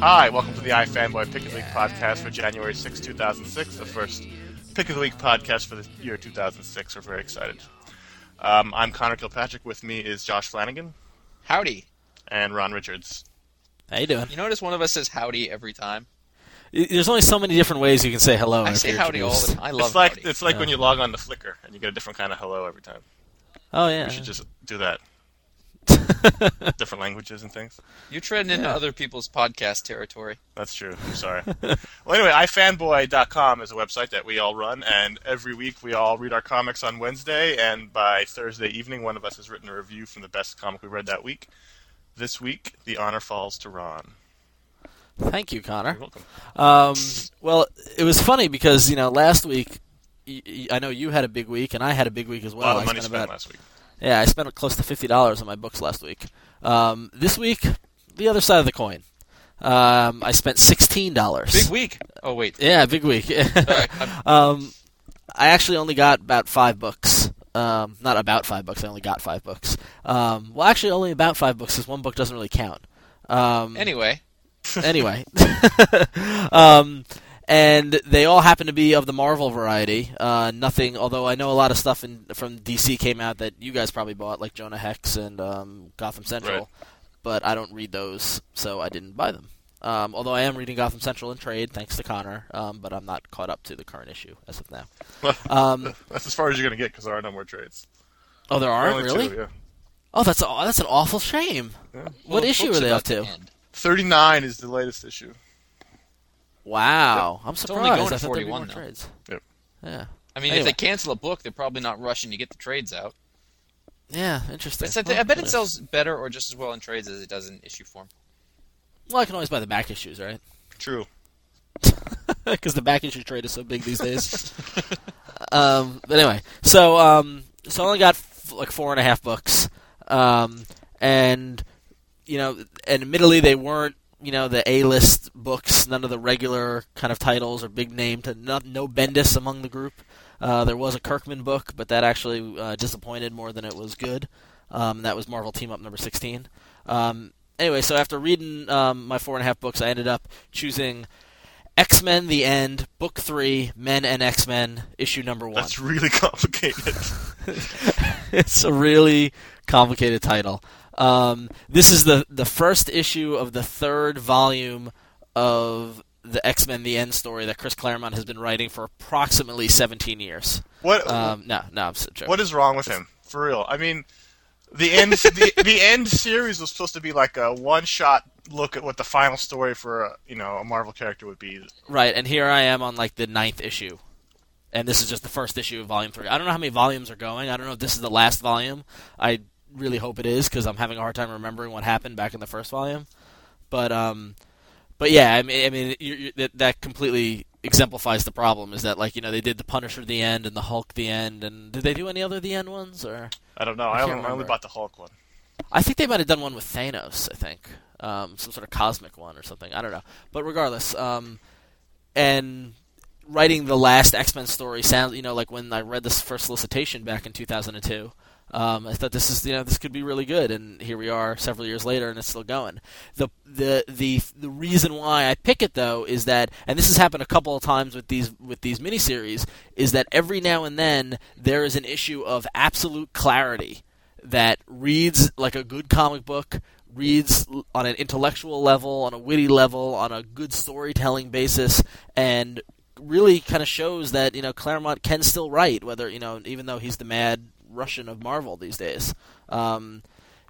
Hi, welcome to the iFanboy Pick the Week podcast for January 6, 2006, the first Pick of the Week podcast for the year 2006. We're very excited. Um, I'm Connor Kilpatrick. With me is Josh Flanagan Howdy. and Ron Richards. How you doing? You notice one of us says howdy every time? There's only so many different ways you can say hello. I say you're howdy all the time. I love it's like howdy. it's like when you log on to Flickr and you get a different kind of hello every time. Oh yeah. We should just do that. different languages and things. You're treading into Yeah. other people's podcast territory. That's true. I'm sorry. well, anyway, ifanboy.com is a website that we all run, and every week we all read our comics on Wednesday, and by Thursday evening, one of us has written a review from the best comic we read that week. This week, the honor falls to Ron. Thank you, Connor. You're welcome. Um, well, it was funny because you know last week y- y- I know you had a big week and I had a big week as A well. lot of money spent spent about last week. Yeah, I spent close to fifty dollars on my books last week. Um, this week, the other side of the coin. Um, I spent sixteen dollars. Big week. Oh wait. Yeah, big week. Um, I actually only got about five books. Um, not about five books. I only got five books. Um, well, actually, only about five books because one book doesn't really count. Um, Anyway, anyway, um, and they all happen to be of the Marvel variety. Uh, nothing, although I know a lot of stuff in, from DC came out that you guys probably bought, like Jonah Hex and um, Gotham Central. Right. But I don't read those, so I didn't buy them. Um, although I am reading Gotham Central in trade, thanks to Connor, um, but I'm not caught up to the current issue as of now. Um, That's as far as you're going to get because there are no more trades. oh, there aren't really. two, yeah. Oh, that's a, that's an awful shame. Yeah. What well, issue are they up to? end. 39 is the latest issue. Wow, I'm surprised. only going I to thought there'd be 41 more now. trades. Yep. Yeah. I mean, Anyway. if they cancel a book, they're probably not rushing to get the trades out. Yeah, interesting. I, Well, I bet it sells better or just as well in trades as it does in issue form. Well, I can always buy the back issues, right? True. Because the back issue trade is so big these days. um, but anyway, so um, so I only got f- like four and a half books, um, and you know, and admittedly they weren't you know the A list books, none of the regular kind of titles or big name. To no, no Bendis among the group. Uh, there was a Kirkman book, but that actually uh, disappointed more than it was good. Um, that was Marvel Team Up number sixteen. Um, anyway, so after reading um, my four and a half books, I ended up choosing X Men: The End, Book Three, Men and X Men, issue number one. That's really complicated. it's a really complicated title. Um, this is the the first issue of the third volume of the X Men: The End story that Chris Claremont has been writing for approximately 17 years. what Um, no, no, I'm joking. What is wrong with him? For real. I mean, the end the, the end series was supposed to be like a one shot look at what the final story for a, you know a Marvel character would be. Right, and here I am on like the ninth issue, and this is just the first issue of volume three. I don't know how many volumes are going. I don't know if this is the last volume. I really hope it is because I'm having a hard time remembering what happened back in the first volume. But um, but yeah, I mean, I mean you you that, that completely exemplifies the problem. Is that like you know they did the Punisher the end and the Hulk the end, and did they do any other the end ones or? I don't know. I I, only, I only remember. bought the Hulk one. I think they might have done one with Thanos. I think um, some sort of cosmic one or something. I don't know. But regardless, um, and writing the last X Men story sounds, you know, like when I read this first solicitation back in 2002. Um, I thought this is, you know, this could be really good, and here we are, several years later, and it's still going. the the the The reason why I pick it though is that, and this has happened a couple of times with these with these miniseries, is that every now and then there is an issue of absolute clarity that reads like a good comic book, reads on an intellectual level, on a witty level, on a good storytelling basis, and really kind of shows that you know Claremont can still write, whether you know even though he's the mad Russian of Marvel these days. Um,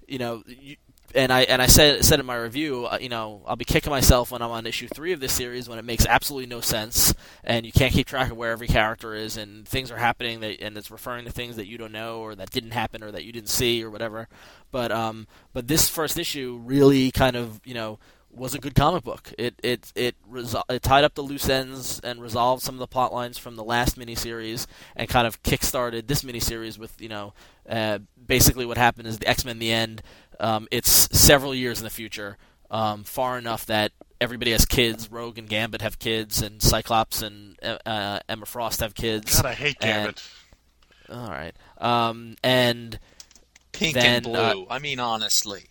you know, you, and I and I said said in my review, uh, you know, I'll be kicking myself when I'm on issue three of this series when it makes absolutely no sense, and you can't keep track of where every character is, and things are happening that and it's referring to things that you don't know or that didn't happen or that you didn't see or whatever. But um, but this first issue really kind of you know was a good comic book. It it it, resol- it tied up the loose ends and resolved some of the plot lines from the last miniseries and kind of kickstarted this miniseries with you know uh, basically what happened is the X Men the end. Um, it's several years in the future, um, far enough that everybody has kids. Rogue and Gambit have kids, and Cyclops and uh, Emma Frost have kids. God, I hate And- Gambit. All right, um, and Pink Then, and blue. I mean, honestly.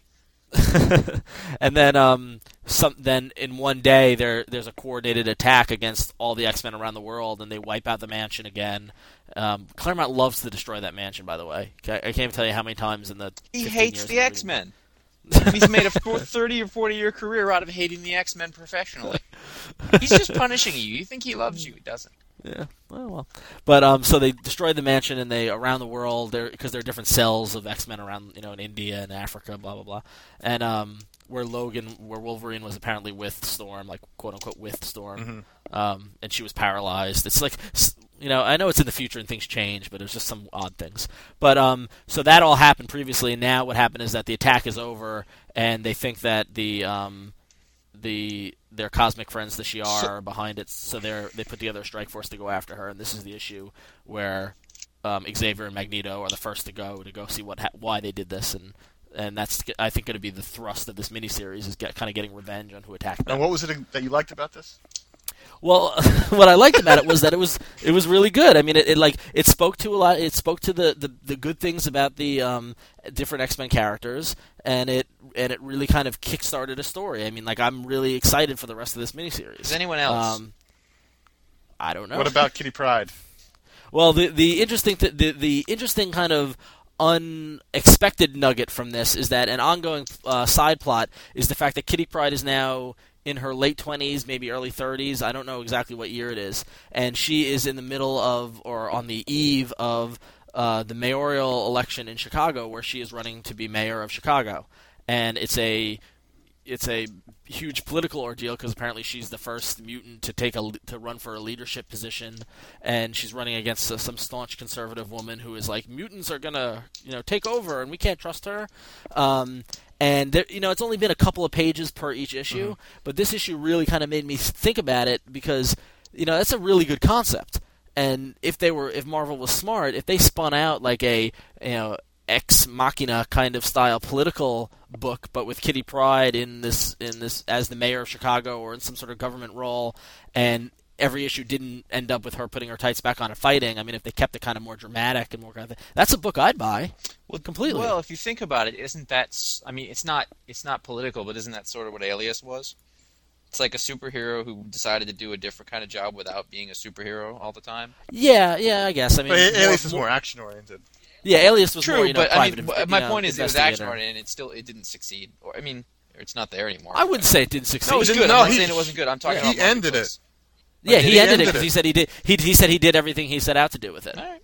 and then um some then in one day there there's a coordinated attack against all the X Men around the world and they wipe out the mansion again. Um, Claremont loves to destroy that mansion, by the way. I, I can't even tell you how many times in the He hates the X Men. He's made a four- 30 or 40 year career out of hating the X Men professionally. He's just punishing you. You think he loves you? He doesn't. Yeah. Well, well. But um, so they destroyed the mansion and they around the world there because there are different cells of X Men around you know in India and Africa, blah blah blah, and um, where Logan, where Wolverine was apparently with Storm, like quote unquote with Storm, um, and she was paralyzed. It's like you know I know it's in the future and things change, but it was just some odd things. But um, so that all happened previously, and now what happened is that the attack is over, and they think that the um, the their cosmic friends, the Shi'ar, are behind it. So they're they put together a strike force to go after her, and this is the issue where um, Xavier and Magneto are the first to go to go see what ha- why they did this, and and that's I think going to be the thrust of this miniseries is get, kind of getting revenge on who attacked them. And what was it that you liked about this? Well, what I liked about it was that it was it was really good. I mean, it, it like it spoke to a lot. It spoke to the, the, the good things about the um, different X Men characters, and it and it really kind of kickstarted a story. I mean, like I'm really excited for the rest of this miniseries. Is anyone else? Um, I don't know. What about Kitty Pryde? Well, the the interesting th- the the interesting kind of unexpected nugget from this is that an ongoing uh, side plot is the fact that Kitty Pryde is now in her late 20s, maybe early 30s. I don't know exactly what year it is, and she is in the middle of or on the eve of uh, the mayoral election in Chicago, where she is running to be mayor of Chicago, and it's a it's a huge political ordeal because apparently she's the first mutant to take a to run for a leadership position, and she's running against uh, some staunch conservative woman who is like mutants are gonna you know take over and we can't trust her. Um, and there, you know it's only been a couple of pages per each issue, mm-hmm. but this issue really kind of made me think about it because you know that's a really good concept. And if they were, if Marvel was smart, if they spun out like a you know ex machina kind of style political book, but with Kitty Pryde in this in this as the mayor of Chicago or in some sort of government role, and every issue didn't end up with her putting her tights back on and fighting. I mean, if they kept it kind of more dramatic and more kind of thing, that's a book I'd buy. Well, completely. Well, if you think about it, isn't that? I mean, it's not. It's not political, but isn't that sort of what Alias was? It's like a superhero who decided to do a different kind of job without being a superhero all the time. Yeah, yeah, I guess. I mean, But more- Alias is more action oriented. Yeah, Alias was True, more, you know, but I private mean, inv- my know, point is, it was action oriented, and it still it didn't succeed. Or I mean, it's not there anymore. I wouldn't say it didn't succeed. No, it was good. no, I'm not he- saying it wasn't good. I'm talking he about ended marketplace. Yeah, he he ended it because he said he did. He, he said he did everything he set out to do with it. All right.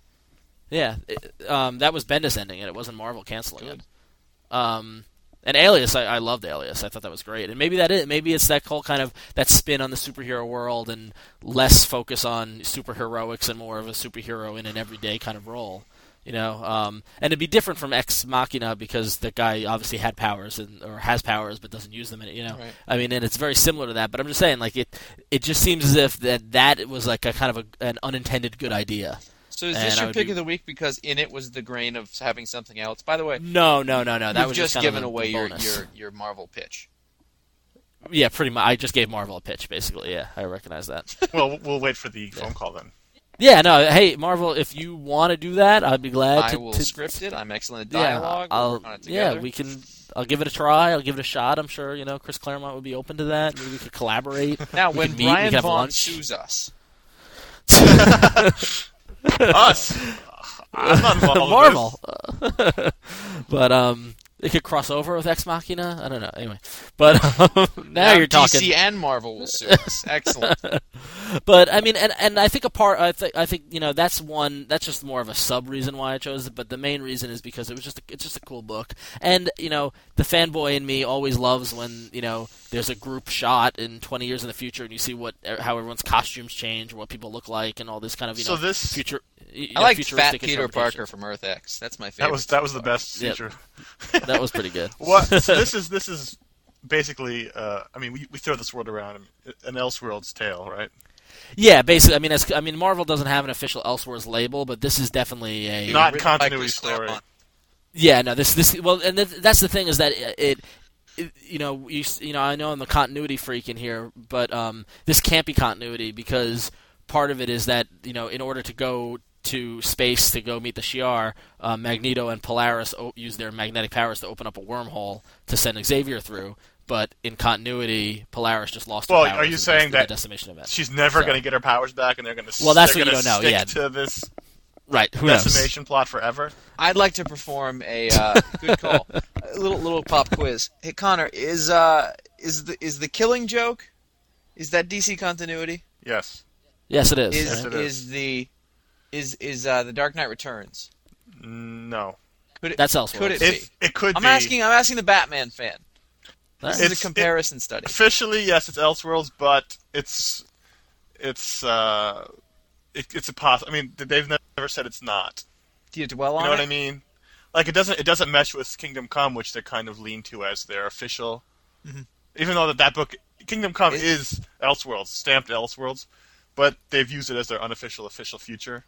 Yeah, it- um, that was Bendis ending it. It wasn't Marvel canceling Good. it. Um, and Alias, I, I loved Alias. I thought that was great. And maybe that is maybe it's that whole kind of that spin on the superhero world and less focus on superheroics and more of a superhero in an everyday kind of role. You know, um, and it'd be different from Ex Machina because the guy obviously had powers and or has powers but doesn't use them. In it, you know, Right. I mean, and it's very similar to that. But I'm just saying, like it, it just seems as if that that was like a kind of a, an unintended good idea. So is And this I your pick be- of the week because in it was the grain of having something else? By the way, No, no, no, no. That was just kind given a away your, your your Marvel pitch. Yeah, pretty much. I just gave Marvel a pitch, basically. Yeah, I recognize that. Well, we'll wait for the phone call then. Yeah, no. Hey, Marvel, if you want to do that, I'd be glad I to. will to script it. I'm excellent at Yeah, dialogue. we'll I'll, work on yeah, we can. I'll give it a try. I'll give it a shot. I'm sure you know Chris Claremont would be open to that. Maybe we could collaborate. Now, we when could meet, Brian Vaughan lunch. sues us, Us. I'm not involved Marvel, but um, it could cross over with Ex Machina. I don't know. Anyway, but um, now, you're talking. DC and Marvel will sue us. Excellent. But I mean, and and I think a part, I think I think you know that's one that's just more of a sub reason why I chose it. But the main reason is because it was just a, it's just a cool book, and you know the fanboy in me always loves when you know there's a group shot in 20 years in the future, and you see what how everyone's costumes change, or what people look like, and all this kind of you So know this- future. You I know, like Fat Peter. Parker from Earth X. That's my favorite. That was that was the best Yep. feature. That was pretty good. What? So this is this is basically, uh, I mean, we, we throw this word around, an Elseworlds tale, right? Yeah, basically. I mean, as, I mean, Marvel doesn't have an official Elseworlds label, but this is definitely a Not Written by continuity story. Yeah, no, this this well, and th- that's the thing is that it, it, it you know, you you know, I know I'm a continuity freak in here, but um, this can't be continuity because part of it is that you know, in order to go to space to go meet the Shi'ar, uh, Magneto and Polaris o- use their magnetic powers to open up a wormhole to send Xavier through. But in continuity, Polaris just lost. her Well, powers are you saying that decimation event? She's never So- going to get her powers back, and they're going to Well, that's what you gonna don't know, stick yeah. to this Right? Who knows? decimation plot forever. I'd like to perform a uh, good call, a little little pop quiz. Hey Connor, is uh is the is the Killing Joke, is that DC continuity? Yes. Yes, it is. Is Yes, it is. is the is is uh, the Dark Knight Returns? No. Could it That's Elseworlds. could it It be? it could I'm be. asking I'm asking the Batman fan. This It's- is a comparison study. Officially, yes, it's Elseworlds, but it's it's uh it, it's a poss. I mean, they've never said it's not. Do you dwell on? It? You on know what? I mean? Like it doesn't it doesn't mesh with Kingdom Come, which they kind of lean to as their official. Mhm. Even though that that book Kingdom Come Is- is Elseworlds, stamped Elseworlds, but they've used it as their unofficial official future,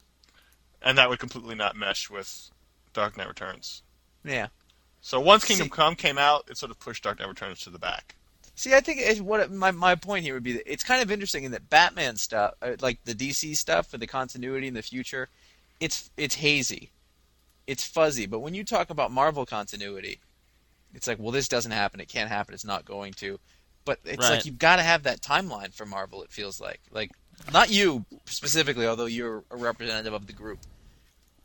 and that would completely not mesh with Dark Knight Returns. Yeah. So once Kingdom See- Come came out, it sort of pushed Dark Knight Returns to the back. See, I think it's what my my point here would be that it's kind of interesting in that Batman stuff, uh, like the DC stuff for the continuity in the future, it's it's hazy, it's fuzzy. But when you talk about Marvel continuity, it's like, well, this doesn't happen, it can't happen, it's not going to. But it's Right. like you've got to have that timeline for Marvel. It feels like, like not you specifically, although you're a representative of the group,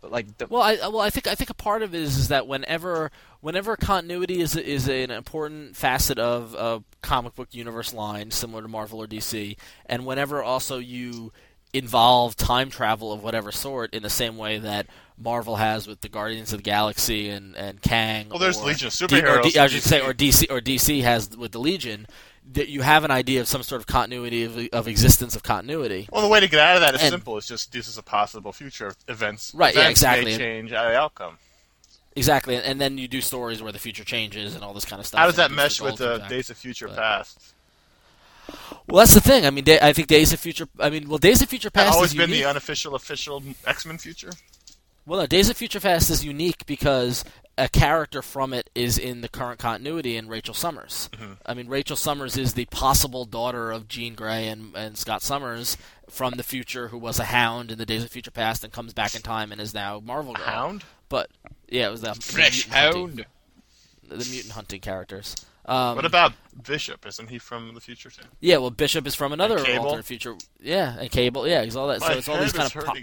but like the Well, I well, I think I think a part of it is, is that whenever whenever continuity is is an important facet of a comic book universe line, similar to Marvel or DC, and whenever also you involve time travel of whatever sort in the same way that Marvel has with the Guardians of the Galaxy and and Kang. Well, there's or Legion of D- or Superheroes D- I in should say, or DC or DC has with the Legion. That you have an idea of some sort of continuity of, of existence of continuity. Well, the way to get out of that is And- simple. It's just this is a possible future events. Right, yeah, exactly. May change the outcome. Exactly, and then you do stories where the future changes and all this kind of stuff. How does that mesh with comes. Days of Future but- Past? Well, that's the thing. I mean, I think Days of Future. I mean, well, Days of Future Past Has always been unique. the unofficial official X Men future. Well, no, Days of Future Past is unique because a character from it is in the current continuity in Rachel Summers. Mhm. I mean, Rachel Summers is the possible daughter of Jean Grey and, and Scott Summers from the future, who was a Hound in the Days of Future Past and comes back in time and is now Marvel Girl. Hound. But yeah, it was the fresh hunting- hound. the mutant hunting characters. Um, What about Bishop? Isn't he from the future too? Yeah, well, Bishop is from another alternate future. Yeah, and Cable. Yeah, he's all that. My so it's all these kind of.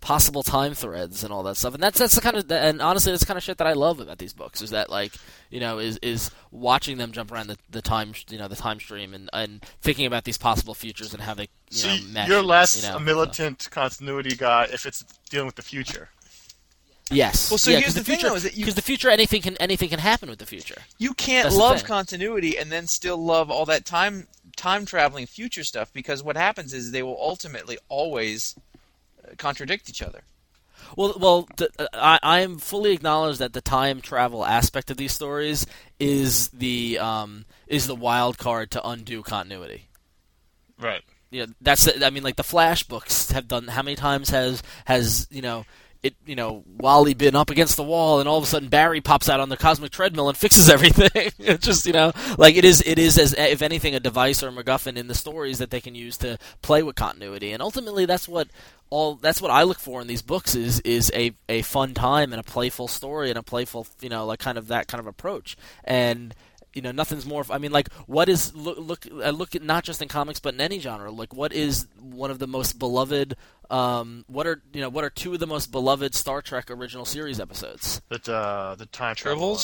Possible time threads and all that stuff. And that's that's the kind of and honestly, that's the kind of shit that I love about these books. Is that like you know is is watching them jump around the, the time you know the time stream and and thinking about these possible futures and how they you so know, mesh, you're less you know, a militant continuity guy if it's dealing with the future. yes. Well, so yeah, here's 'cause the thing, future, though, is that because the future anything can anything can happen with the future. You can't That's love continuity and then still love all that time time traveling future stuff because what happens is they will ultimately always contradict each other. Well, well, th- uh, I I am fully acknowledged that the time travel aspect of these stories is the um is the wild card to undo continuity. Right. know that's the, I mean like the Flash books have done how many times has has you know it you know Wally been up against the wall and all of a sudden Barry pops out on the cosmic treadmill and fixes everything it's just you know like it is it is as if anything a device or a MacGuffin in the stories that they can use to play with continuity and ultimately that's what all that's what I look for in these books is is a, a fun time and a playful story and a playful you know like kind of that kind of approach and you know nothing's more i mean like what is look look I look at not just in comics but in any genre like what is one of the most beloved um what are you know what are two of the most beloved star trek original series episodes That uh, the time travel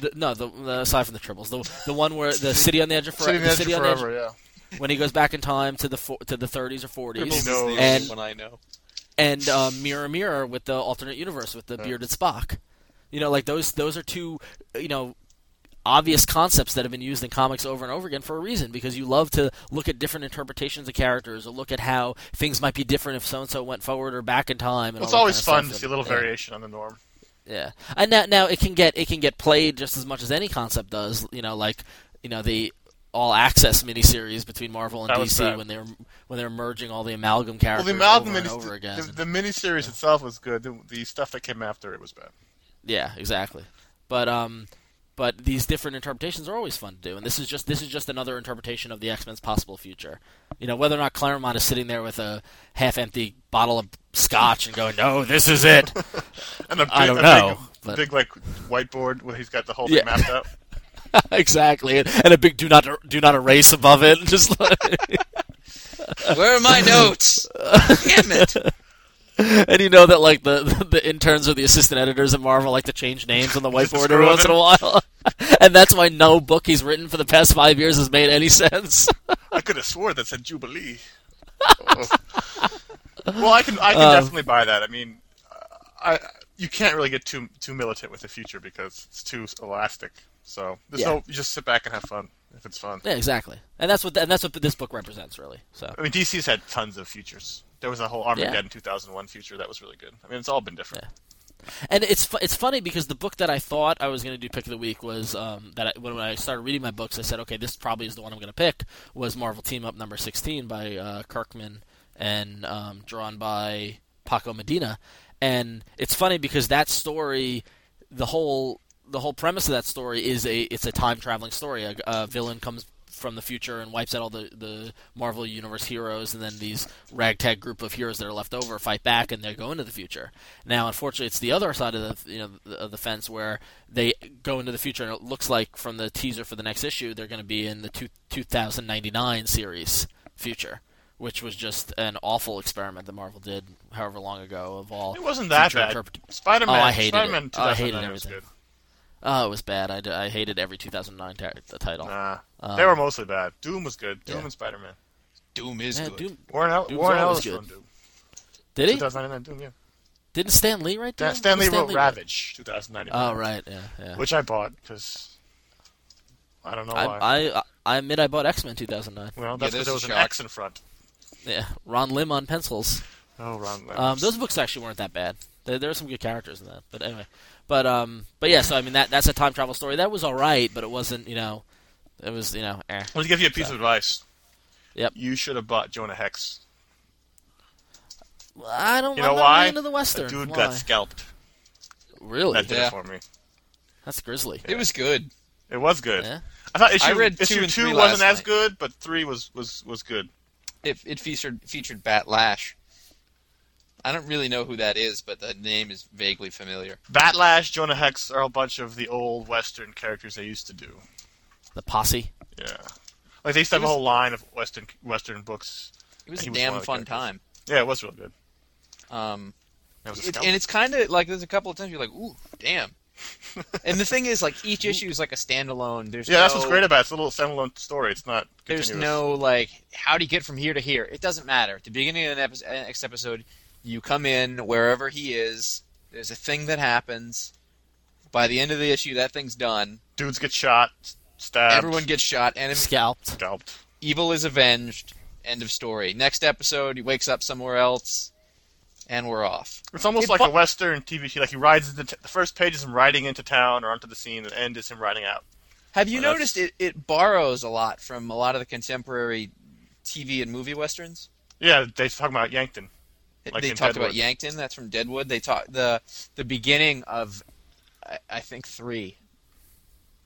the, no the, the aside from the tribbles the the one where the city on the edge of City forever of the the Edge city of on the edge forever. Yeah. When he goes back in time to the fo- to the 30s or 40s Tribbles is the only and one I know. and um, Mirror Mirror with the alternate universe with the Yeah. bearded Spock. You know, like those those are two you know obvious concepts that have been used in comics over and over again for a reason because you love to look at different interpretations of characters or look at how things might be different if so and so went forward or back in time. And Well, it's always kind of fun to see a little And- yeah. variation on the norm. Yeah, and now now it can get it can get played just as much as any concept does. You know, like you know the all access miniseries between Marvel and That DC bad. when they were when they were merging all the amalgam Well, characters the amalgam over and over again. the, the miniseries itself was good. The, the stuff that came after it was bad. Yeah, exactly. But um, but these different interpretations are always fun to do, and this is just this is just another interpretation of the X Men's possible future. You know, whether or not Claremont is sitting there with a half-empty bottle of scotch and going, "No, this is it." And a big, I don't a know, big, but- big like whiteboard where he's got the whole Yeah. thing mapped out. exactly, and, a big do not do not erase above it, just like, Where are my notes? Damn it! and you know that like the the interns or the assistant editors at Marvel like to change names on the whiteboard every once in a while, and that's why no book he's written for the past five years has made any sense. I could have swore that said Jubilee. Oh. well, I can I can Um, definitely buy that. I mean, I you can't really get too too militant with the future because it's too elastic. So there's Yeah. no you just sit back and have fun if it's fun. yeah, exactly, and that's what and that's what this book represents, really. So. I mean, DC's had tons of futures. There was a whole Armageddon 2001 future that was really good. I mean, it's all been different. And it's fu- it's funny because the book that I thought I was going to do pick of the week was um, that I, when I started reading my books, I said, okay, this probably is the one I'm going to pick. Was Marvel Team Up number 16 by uh, Kirkman and um, drawn by Paco Medina. And it's funny because that story, the whole the whole premise of that story is a it's a time traveling story. A, a villain comes from the future and wipes out all the, the Marvel Universe heroes, and then these ragtag group of heroes that are left over fight back, and they go into the future. Now, unfortunately, it's the other side of the you know the- of the fence where they go into the future, and it looks like from the teaser for the next issue, they're going to be in the two, 2099 series future. Which was just an awful experiment that Marvel did, however long ago, of all. It wasn't that bad. interpret- Spider-Man. Oh, I hated it. Spider-Man oh, I hated 2009 was everything. Good. Oh, it was bad. I, d- I hated every 2009 ta- the title. Nah, Um, they were mostly bad. Doom was good. Doom yeah. and Spider-Man. Doom is Yeah, good. Doom- Warren, El- Doom's Warren Ellis good. Doom. Did he? 2099 Doom, yeah. Didn't Stan Lee write that? Doom? Stanley Stan Lee wrote Lee Ravage 2099. Oh right, yeah, yeah. Which I bought because I don't know I, why. I I admit I bought X Men 2009. well, that's there's because there was an shock. X in front. Yeah, Ron Lim on pencils. Oh, Ron Lim. Um, those books actually weren't that bad. There, there were some good characters in that. But anyway, but um, but yeah. So I mean that that's a time travel story. That was all right, but it wasn't. You know, it was you know. Eh. Let me give you a piece of advice. Yep. You should have bought Jonah Hex. I don't. You know why? really into the The western. dude Why? got scalped. really. That did Yeah. it for me. That's grisly. It was good. It was good. Yeah. I thought issue, I read two issue and two three wasn't last as night. good, but three was was was good. It it featured featured Bat Lash. I don't really know who that is, but the name is vaguely familiar. Bat Lash, Jonah Hex are a bunch of the old Western characters they used to do. The posse. Yeah, like they used to have was- a whole line of Western Western books. It was a damn one of the fun time. Yeah, it was real good. Um, That was a it, and it's kind of like there's a couple of times you're like, ooh, damn. and the thing is, like each issue is like a standalone. There's yeah, that's what's great about it. It's a little standalone story. It's not. There's no like, how do you get from here to here? It doesn't matter. At the beginning of the epi- uh, next episode, you come in wherever he is. There's a thing that happens. By the end of the issue, that thing's done. dudes get shot, stabbed, Everyone gets shot, and Scalped. scalped. evil is avenged. End of story. Next episode, he wakes up somewhere else, and we're off. It's almost It like fu- a Western TV show. Like he rides into t- the first page is him riding into town or onto the scene, and the end is him riding out. Have you Well, noticed it, it borrows a lot from a lot of the contemporary TV and movie westerns? Yeah, they talk about Yankton. Like they talked Deadwood. about Yankton. That's from Deadwood. They talked the the beginning of, I, I think three.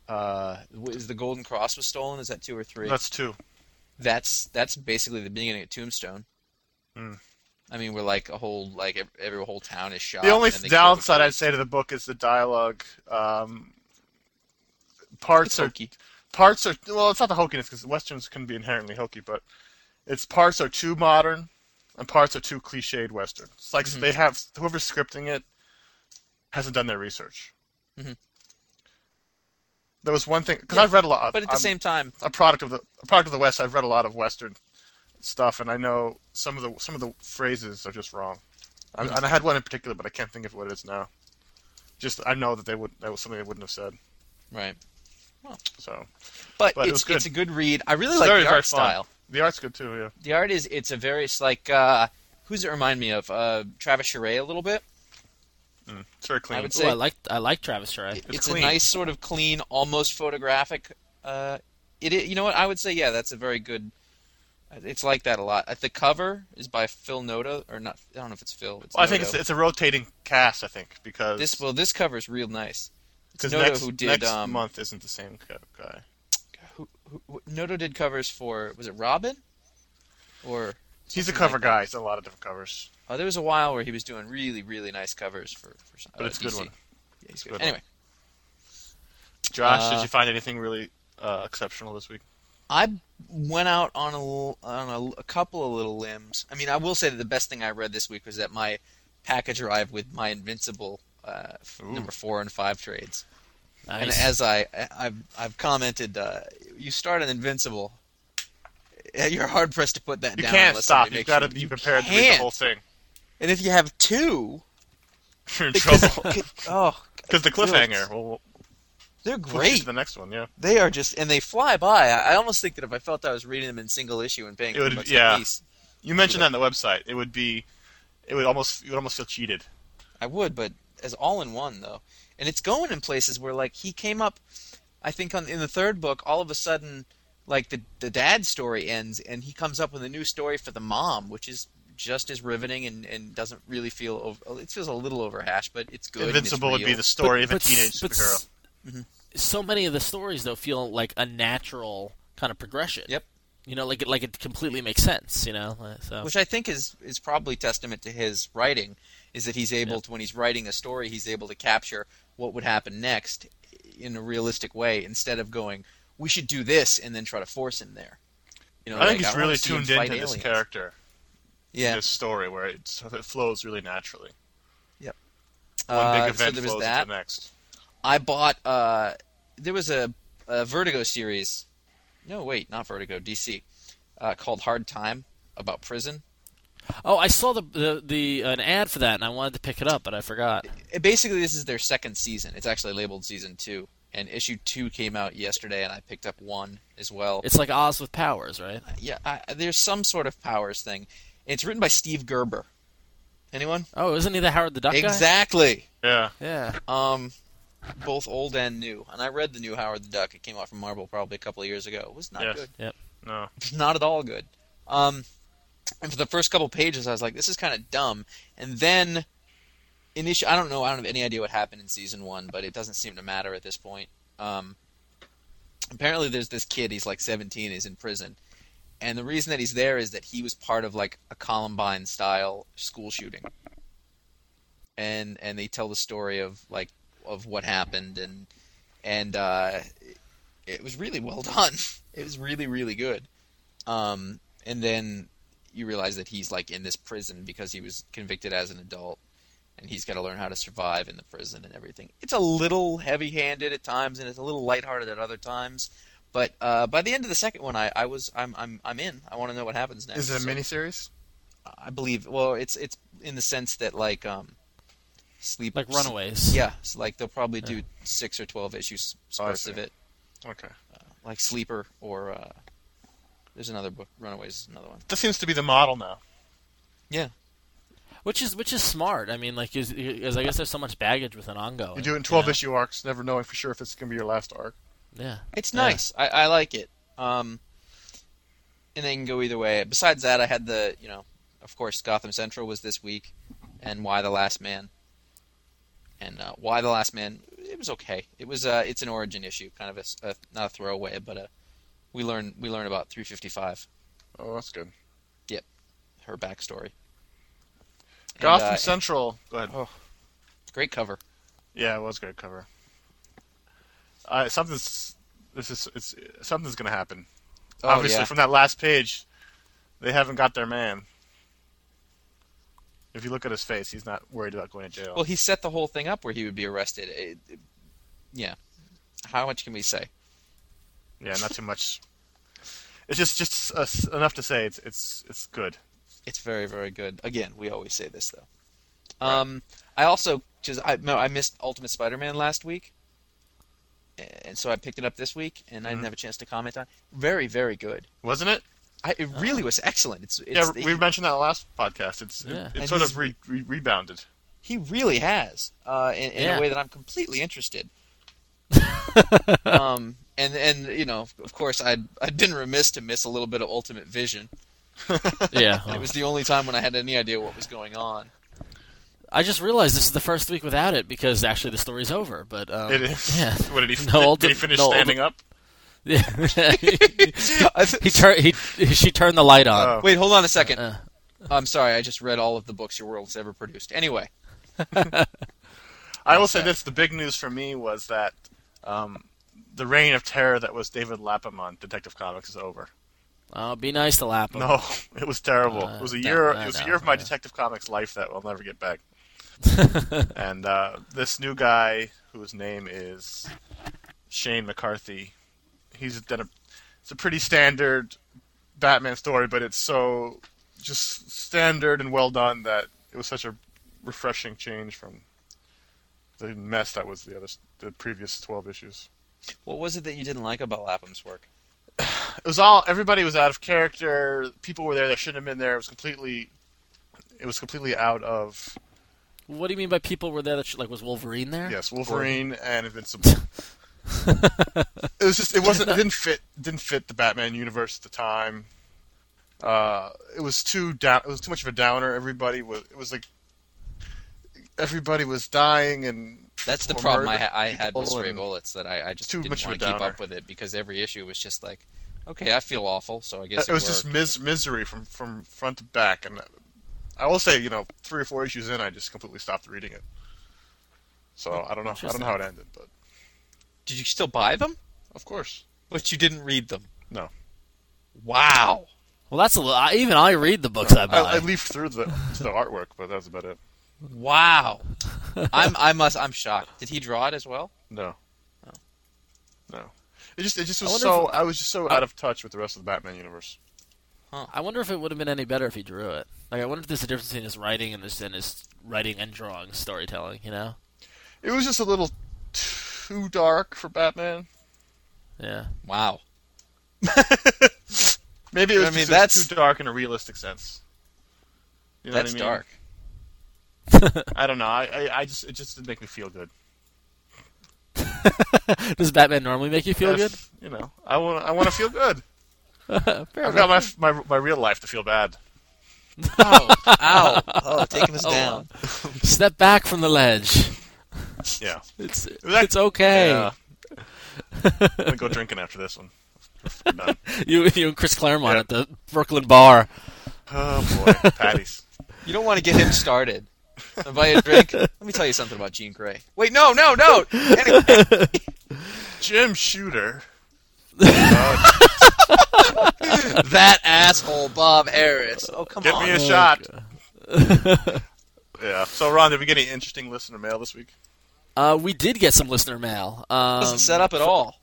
Uh, is the Golden Cross was stolen? Is that two or three? That's two. That's that's basically the beginning of Tombstone. Hmm. I mean, we're like a whole like ev- every whole town is shot. The only and then they kill downside I'd say to the book is the dialogue. Um, parts are parts are well, it's not the hokiness because westerns can be inherently hokey, but its parts are too modern and parts are too cliched western. It's like Mhm. they have whoever's scripting it hasn't done their research. Mhm. There was one thing because Yeah, I've read a lot. But at the I'm same time, a product of the a product of the West. I've read a lot of Western stuff, and I know some of the some of the phrases are just wrong. Mm-hmm. and I had one in particular, but I can't think of what it is now. Just I know that they would that was something they wouldn't have said. right? So But, But it it's good. it's a good read. I really It's like the art fun. Style. the art's good too. Yeah. The art is it's a very it's like uh, who's it remind me of? Uh, Travis Charest a little bit. It's very clean. I would Ooh, say I like I like Travis Charest. It- it's, clean. a nice sort of clean, almost photographic uh, it you know what I would say. Yeah, that's a very good. It's like that a lot. Uh, The cover is by Phil Noto, or not? I don't know if it's Phil. It's Well, I think it's it's a rotating cast. I think because this. Well, this cover is real nice. Because next, who did. next um, month isn't the same guy. Who, who, Noto did covers for was it Robin, or He's a cover like guy. He's a lot of different covers. Oh, there was a while where he was doing really, really nice covers for for some. But uh, it's a good DC. one. Yeah, he's good. good Anyway, Josh, Uh, did you find anything really uh, exceptional this week? I went out on a on a, a couple of little limbs. I mean, I will say that the best thing I read this week was that my package arrived with my Invincible uh, number four and five trades. And as I I've I've commented, uh, you start an Invincible. You're hard pressed to put that down. you down. Can't stop. You've got to be prepared to read the whole thing. And if you have two, You're in because trouble oh, because the cliffhanger will they're great. the next one. Yeah, They are just, and they fly by. I, I almost think that if I felt I was reading them in single issue and paying It would- yeah. least, you mentioned that on the website. It would be, it would almost you would almost feel cheated. I would. But as all in one though, and it's going in places where like he came up. I think on in the third book, all of a sudden, like the the dad story ends, and he comes up with a new story for the mom, which is just as riveting and, and doesn't really feel over, it feels a little overhashed, but it's good. and it's Invincible would be the story of a teenage but- superhero. so many of the stories though feel like a natural kind of progression. Yep. You know, like it like it completely makes sense. You know, Uh, so which I think is is probably testament to his writing, is that he's able to when he's writing a story, he's able to capture what would happen next in a realistic way instead of going, we should do this and then try to force him there. You know, I think he's wanna really tuned fight into this character, Yeah, this story, where it, it flows really naturally. Yep. One Uh, big event so there was flows that. into the next. I bought. Uh, there was a, a Vertigo series. No, wait, not Vertigo. DC, uh, called Hard Time about prison. oh, I saw the the, the an ad for that and I wanted to pick it up, but I forgot. it- basically this is their second season. It's actually labeled season two, and issue two came out yesterday, and I picked up one as well. It's like Oz with powers, right? yeah, I, there's some sort of powers thing. It's written by Steve Gerber. Anyone? Oh, isn't he the Howard the Duck guy? Exactly. Yeah, Yeah. Um, both old and new. And I read the new Howard the Duck. It came out from Marvel probably a couple of years ago. It was not Yes. good. Yep. No, not at all good. Um, and for the first couple pages, I was like, this is kind of dumb. And then, in issue, I don't know, I don't have any idea what happened in season one, but it doesn't seem to matter at this point. Um, apparently, there's this kid. He's like 17. He's in prison, and the reason that he's there is that he was part of like a Columbine style school shooting. And and they tell the story of like of what happened and and uh, it was really well done. It was really really good. Um, and then you realize that he's like in this prison because he was convicted as an adult, and he's got to learn how to survive in the prison and everything. It's a little heavy-handed at times, and it's a little lighthearted at other times. But uh, by the end of the second one, I, I was I'm I'm I'm in. I want to know what happens next. is it a So, miniseries? I believe. Well, it's it's in the sense that like um, sleep Like Runaways. Yeah, so like they'll probably do six or twelve issues I spurts see. of it, Okay, like Sleeper or uh, there's another book. Runaways, is another one. that seems to be the model now. Yeah. Which is which is smart. I mean, like, is, is I guess there's so much baggage with an ongoing. You do it in twelve you know? issue arcs, never knowing for sure if it's going to be your last arc. Yeah. It's Yeah. nice. I, I like it. Um, and they can go either way. Besides that, I had the you know, of course, Gotham Central was this week, and Y: The Last Man. And uh, Y: The Last Man, it was okay. It was uh, it's an origin issue, kind of a, s- a- not a throwaway, but a, we learn we learn about 355, Oh, that's good. Yep. Her backstory. And, Gotham uh, Central. Go ahead. great cover. Yeah, it was a great cover. Uh, something's this is it's something's going to happen. Oh, Obviously, yeah. from that last page, they haven't got their man. If you look at his face, he's not worried about going to jail. Well, he set the whole thing up where he would be arrested. It- it- yeah. How much can we say? yeah, not too much. It's just just uh, enough to say it's it's it's good. It's very, very good. Again, we always say this though. Um, I also just I no, I missed Ultimate Spider-Man last week, and so I picked it up this week, and I didn't have a chance to comment on. Very, very good. Wasn't it? I, it really was excellent. It's, it's yeah, we mentioned that last podcast. It's Yeah. it, it sort of re- re- rebounded. he really has uh, in, in Yeah. a way that I'm completely interested. um, and and you know, of course, I'd I'd been remiss to miss a little bit of Ultimate Vision. Yeah. It was the only time when I had any idea what was going on. I just realized this is the first week without it because actually the story's over. But um, It is. Yeah. What did he? No, did, ulti- did he finish no, standing up? Yeah. He turned. He she turned the light on. Oh. Wait, hold on a second. Uh. I'm sorry, I just read all of the books your world's ever produced. Anyway, I will say this: the big news for me was that um, the reign of terror that was David Lapham on Detective Comics is over. Oh, be nice to Lapham. No, it was terrible. Uh, it was a year. no, it was a no, year of my yeah. Detective Comics life that I'll never get back. and uh, this new guy, whose name is Shane McCarthy, he's done a. It's a pretty standard Batman story, but it's so just standard and well done that it was such a refreshing change from the mess that was the other the previous twelve issues. what was it that you didn't like about Lapham's work? it was all everybody was out of character. People were there that shouldn't have been there. It was completely, it was completely out of What do you mean by people were there? That sh- like was Wolverine there? yes, Wolverine and Invincible. it was just it wasn't it didn't fit didn't fit the Batman universe at the time. Uh, it was too down. It was too much of a downer. Everybody was. It was like everybody was dying and That's the problem I, I had with people Stray Bullets that I, I just Too didn't much of want a to keep up with it because every issue was just like, okay, I feel awful, so I guess it was just mis- misery from from front to back. And I will say, you know, three or four issues in, I just completely stopped reading it. So I don't know. I don't know how it ended, but Did you still buy them? of course, But you didn't read them. no. Wow. Well, that's a little. I, even I read the books I I, buy. I leafed through the the artwork, but that's about it. Wow. I'm I must I'm shocked. Did he draw it as well? No. Oh. No. It just it just was wonder so if- I was just so out of touch with the rest of the Batman universe. Huh. I wonder if it would have been any better if he drew it. Like, I wonder if there's a difference between his writing and his, and his writing and drawing storytelling. You know? It was just a little too dark for Batman. Yeah. Wow. Maybe it was I mean, just that's- too dark in a realistic sense. You know That's what I mean? dark. I don't know. I, I, I just it just didn't make me feel good. Does Batman normally make you feel Yes, You know, I want I want to feel good. good? I've got my, my my real life to feel bad. Oh, ow. Oh, taking us Oh, down. Step back from the ledge. Yeah. It's that- it's okay. Yeah. I'm go drinking after this one. You you and Chris Claremont Yeah. at the Brooklyn bar. Oh boy, patties. You don't want to get him started. Wanna buy a drink? Let me tell you something about Jean Grey. Wait, no, no, no. Anyway, Jim Shooter. that asshole Bob Harras. Oh, come Get on. me a shot. yeah. So Ron, did we get any interesting listener mail this week? Uh, we did get some listener mail. Um, Doesn't set up at all.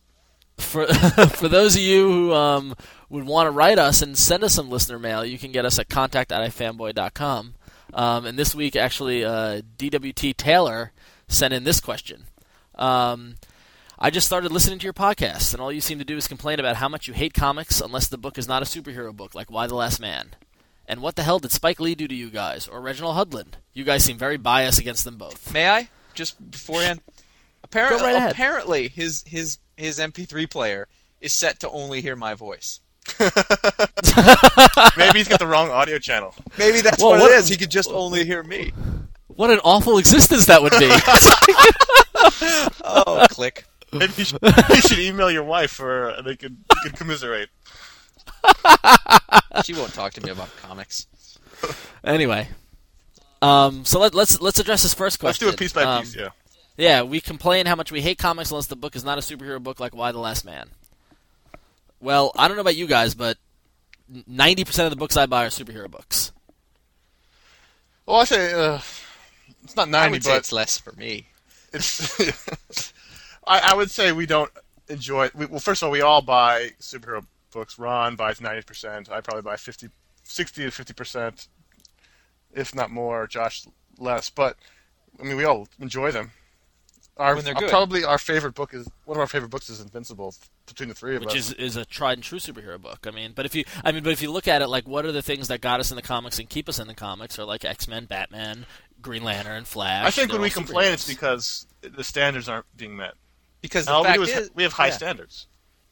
for for those of you who um, would want to write us and send us some listener mail, you can get us at contact at ifanboy.com. Um, and this week, actually, uh, DWT Taylor sent in this question. Um, I just started listening to your podcast, and all you seem to do is complain about how much you hate comics unless the book is not a superhero book, like Y: The Last Man. And what the hell did Spike Lee do to you guys, or Reginald Hudlin? You guys seem very biased against them both. May I? Just beforehand. Apparently, right apparently his his his MP3 player is set to only hear my voice. Maybe he's got the wrong audio channel. Maybe that's Well, what, what- it is. He could just only hear me. What an awful existence that would be. Oh, click. Maybe you should, you should email your wife, or they could they could commiserate. She won't talk to me about comics. Anyway, um, so let, let's let's address this first question. Let's do it piece by Um, piece. Yeah. Yeah, we complain how much we hate comics unless the book is not a superhero book like Y: The Last Man. Well, I don't know about you guys, but ninety percent of the books I buy are superhero books. Well, I say uh, it's not I ninety, would say but it's less for me. it's. I, I would say we don't enjoy. We, well, first of all, we all buy superhero books. Ron buys ninety percent. I probably buy 50, 60 to fifty percent, if not more. Josh less, but I mean, we all enjoy them. Our, When they're uh, good. probably our favorite book is one of our favorite books is Invincible. Between the three of which us, is is a tried and true superhero book. I mean, but if you I mean, but if you look at it, like what are the things that got us in the comics and keep us in the comics are like X Men, Batman, Green Lantern, Flash. I think when we complain, it's because the standards aren't being met. Because And all the we fact do is is, we have high yeah. standards.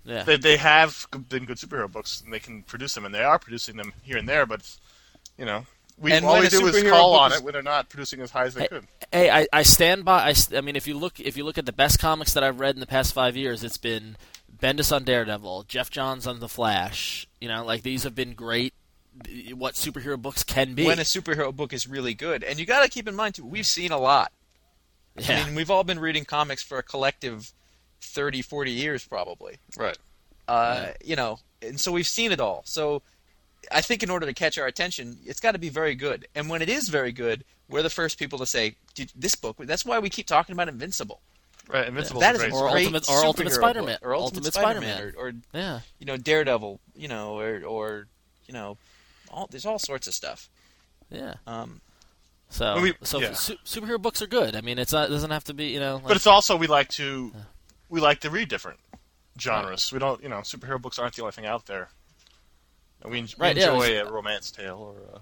Yeah. They they have been good superhero books and they can produce them and they are producing them here and there, but you know we And all we do is call on is- it when they're not producing as high as they Hey, could. Hey, I, I stand by. I, I mean, if you look if you look at the best comics that I've read in the past five years, it's been Bendis on Daredevil, Geoff Johns on the Flash. You know, like these have been great. What superhero books can be. when a superhero book is really good. And you got to keep in mind too, we've seen a lot. yeah. I mean, we've all been reading comics for a collective 30, 40 years probably. Right. Uh, you know, and so we've seen it all. So I think in order to catch our attention, it's got to be very good. And when it is very good, we're the first people to say, "Dude, this book. That's why we keep talking about Invincible. Right. Invincible's that a is a great Or great Ultimate- or Ultimate Spider-Man. book, or Ultimate, Ultimate Spider-Man, Spider-Man. or, or yeah. you know Daredevil, you know, or or you know, all there's all sorts of stuff. Yeah. Um, So, Well, we- so yeah. su- superhero books are good. I mean, it's not, it doesn't have to be, you know. Like, But it's also we like to we like to read different genres. We don't, you know, superhero books aren't the only thing out there. And we, en- we Right, yeah, enjoy a romance tale or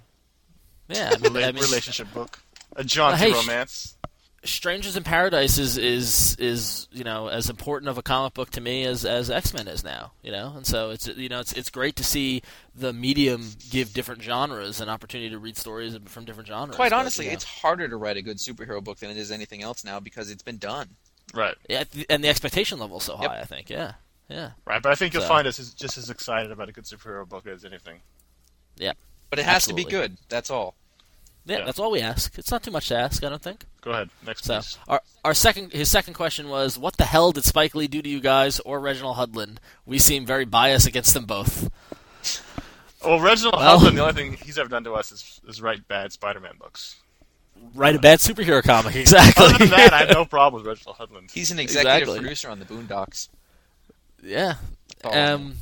yeah, a I mean, rela- I mean, relationship book, a uh, jaunty hey, sh- romance. Strangers in Paradise is is is you know as important of a comic book to me as as X Men is now. You know, and so it's you know it's it's great to see the medium give different genres an opportunity to read stories from different genres. quite but, honestly, you know. it's harder to write a good superhero book than it is anything else now because it's been done. Right. yeah, and the expectation level is so Yep. high. I think, yeah, yeah, Right. But I think you'll So- find us just as excited about a good superhero book as anything. Yeah. But it has to be good. That's all. yeah, Yeah. That's all we ask. It's not too much to ask, I don't think. Go ahead. Next So piece. our our second his second question was, what the hell did Spike Lee do to you guys or Reginald Hudlin? We seem very biased against them both. Well, Reginald Well- Hudlin, the only thing he's ever done to us is, is write bad Spider-Man books. Write a bad superhero comic, exactly. Other than that, I have no problem with Reginald Hudlin. He's an executive Exactly. producer on the Boondocks. Yeah. Oh. Um,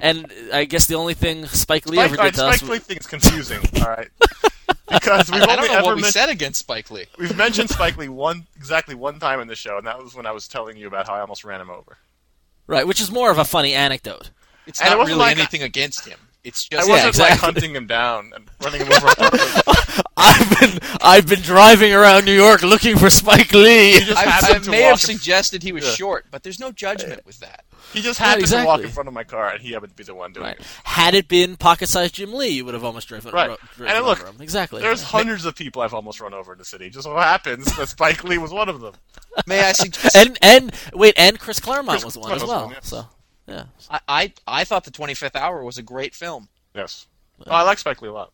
and I guess the only thing Spike Lee Spike, ever all did right, to Spike us. Lee thing's confusing. all right, because we've I only don't know ever what we men- said against Spike Lee. we've mentioned Spike Lee one exactly one time in the show, and that was when I was telling you about how I almost ran him over. Right, which is more of a funny anecdote. It's And not wasn't really like- anything against him. It's just Yeah, wasn't like exactly. hunting him down and running him over. on purpose. I've been I've been driving around New York looking for Spike Lee. I, I may have suggested he was Yeah. short, but there's no judgment with that. He just Right, happened to walk in front of my car, and he happened to be the one doing Right. it. Had it been pocket-sized Jim Lee, you would have almost driven, Right. ro- driven And over look, him. Exactly. There's Yeah. hundreds of people I've almost run over in the city. Just so happens that Spike Lee was one of them. May I suggest? and and wait, and Chris Claremont Chris was one Claremont as well. one, yes. So yeah. I, I I thought the 25th Hour was a great film. Yes. Oh, I like Spike Lee a lot.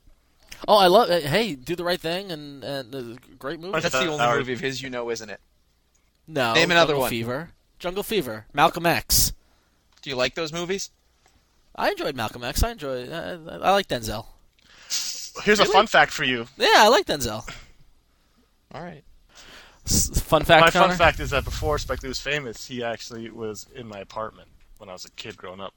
Oh, I love. Hey, do the right thing, and and uh, great movie. That's That's the only Howard. movie of his you know, isn't it? No, Name another Jungle one. Fever. Jungle Fever. Malcolm X. Do you like those movies? I enjoyed Malcolm X. I enjoy. I, I like Denzel. Here's a fun fact for you. Yeah, I like Denzel. All right. S- Fun fact. my Connor? fun fact is that before Spike Lee was famous, he actually was in my apartment when I was a kid growing up.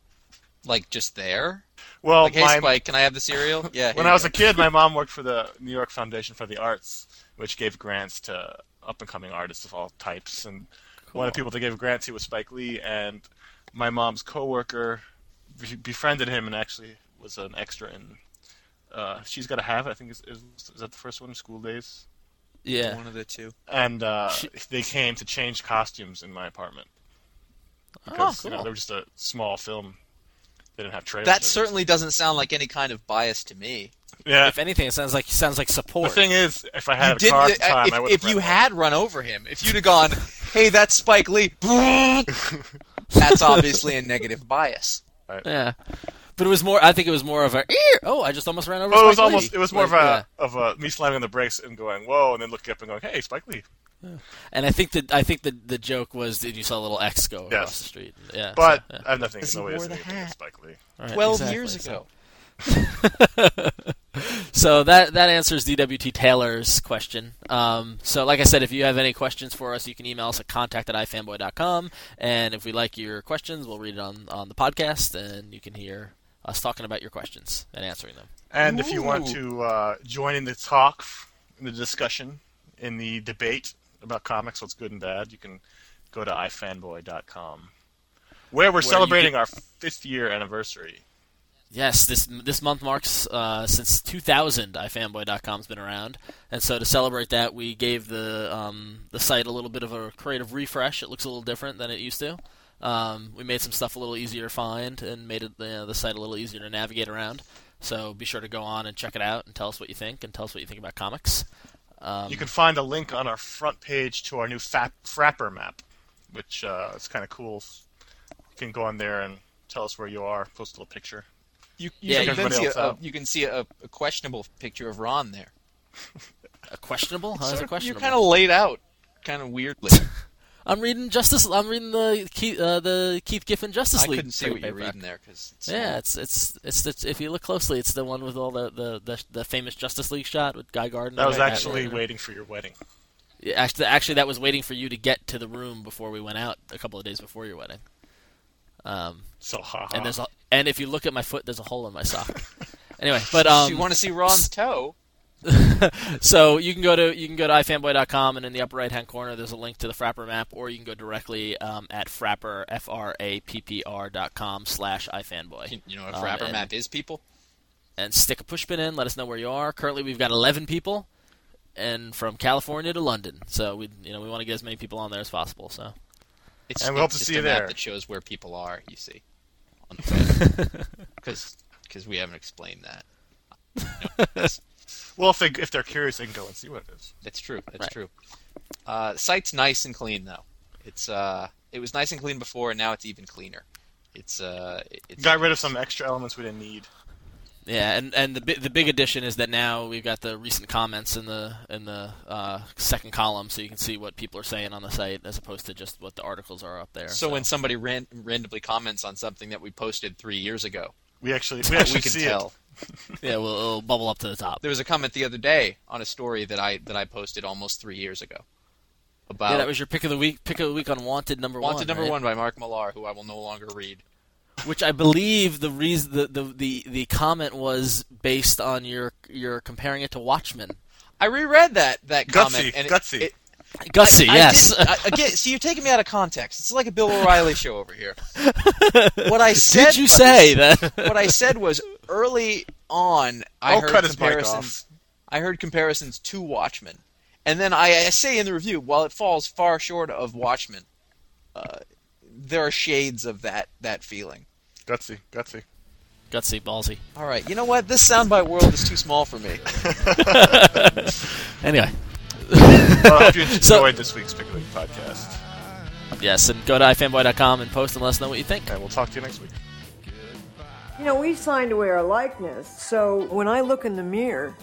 Like just there? Well, Like, hey my, Spike, can I have the cereal? Yeah. when I was go. a kid, my mom worked for the New York Foundation for the Arts, which gave grants to up and coming artists of all types. And one of the people they gave grants to was Spike Lee, and my mom's coworker befriended him and actually was an extra in. Uh, She's got to have it. I think is, is is that the first one? School Daze. Yeah. one of the two. And uh, She- they came to change costumes in my apartment Oh, because you know they were just a small film. They didn't have trailers. That or certainly doesn't sound like any kind of bias to me. Yeah. If anything, it sounds like sounds like support. The thing is, if I You had a didn't- car at the time, if, I would if you had run over him, if you'd have gone, "Hey, that's Spike Lee," that's obviously a negative bias. yeah. But it was more. I think it was more of a. "Ear!" Oh, I just almost ran over. Well, it was Lee." almost. It was more Like, of a yeah. of a me slamming on the brakes and going whoa, and then looking up and going, "Hey, Spike Lee." And I think that I think the the joke was that you saw a little X go across Yes. the street. Yeah. But so, yeah. I have nothing. Because he No way wore the hat. Spike Lee. All right, Twelve exactly. years So- ago. so that that answers DWT Taylor's question. Um, so, like I said, if you have any questions for us, you can email us at contact at ifanboy.com. And if we like your questions, we'll read it on, on the podcast, and you can hear us talking about your questions and answering them. And if you want to uh, join in the talk, in the discussion, in the debate about comics, what's good and bad, you can go to ifanboy.com, where we're you celebrating our fifth year anniversary. Yes, this this month marks uh, since 2000. ifanboy.com's been around, and so to celebrate that, we gave the um, the site a little bit of a creative refresh. It looks a little different than it used to. Um, we made some stuff a little easier to find and made it, you know, the site a little easier to navigate around. So be sure to go on and check it out and tell us what you think and tell us what you think about comics. Um, You can find a link on our front page to our new Fap- Frappr map, which uh, is kind of cool. You can go on there and tell us where you are, post a little picture. You, you Yeah, can see a, a, you can see a, a questionable picture of Ron there. a questionable? How is Sort it questionable? You're kind of laid out, kind of weirdly. I'm reading Justice. I'm reading the Keith, uh, the Keith Giffen Justice League. I League. couldn't see what you're reading there because Yeah, it's it's it's the, if you look closely, it's the one with all the the, the, the famous Justice League shot with Guy Gardner. That was and actually Batman. waiting for your wedding. Yeah, actually, actually, that was waiting for you to get to the room before we went out a couple of days before your wedding. Um, So haha. and there's a, and if you look at my foot, there's a hole in my sock. anyway, but um, you want to see Ron's toe? so you can go to you can go to ifanboy.com and in the upper right hand corner there's a link to the Frappr map, or you can go directly um, at frappr f r a p p r dot com slash ifanboy. You, you know what a Um, and- map is, people? and stick a pushpin in. Let us know where you are. Currently, we've got 11 people, and from California to London. So we, you know, we want to get as many people on there as possible. So It's, And we hope to see you a map there. that shows where people are. You see, because because we haven't explained that. No, that's, well, if they if they're curious, they can go and see what it is. that's true. That's Right. true. Uh, site's nice and clean though. It's uh, it was nice and clean before, and now it's even cleaner. It's uh, it- it's Got rid of some extra elements we didn't need. yeah, and and the bi- the big addition is that now we've got the recent comments in the in the uh, second column, so you can see what people are saying on the site as opposed to just what the articles are up there. So when somebody ran- randomly comments on something that we posted three years ago, We actually we actually we can see tell. It. yeah, we'll, it'll bubble up to the top. There was a comment the other day on a story that I that I posted almost three years ago about Yeah, that was your pick of the week. Pick of the week on Wanted number one. Wanted Number right? One by Mark Millar, who I will no longer read. which I believe the reason the, the, the, the comment was based on your your comparing it to Watchmen. I reread that that Gutsy, comment and it- gutsy. it- Gutsy, I- I yes. didn't- I- again, see, you're taking me out of context. It's like a Bill O'Reilly show over here. What I said. Did you was- say that? What I said was early on. I I'll heard cut his mic comparisons. off. I heard comparisons to Watchmen, and then I, I say in the review, while it falls far short of Watchmen, uh, there are shades of that that feeling. Gutsy, gutsy. Gutsy, ballsy. All right, you know what? This soundbite world is too small for me. Anyway, Well, I hope you enjoyed So- this week's Pick of the Week podcast. yes, and go to ifanboy.com and post and let us know what you think. And we'll talk to you next week. You know, we signed away our likeness, so when I look in the mirror,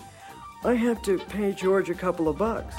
I have to pay George a couple of bucks.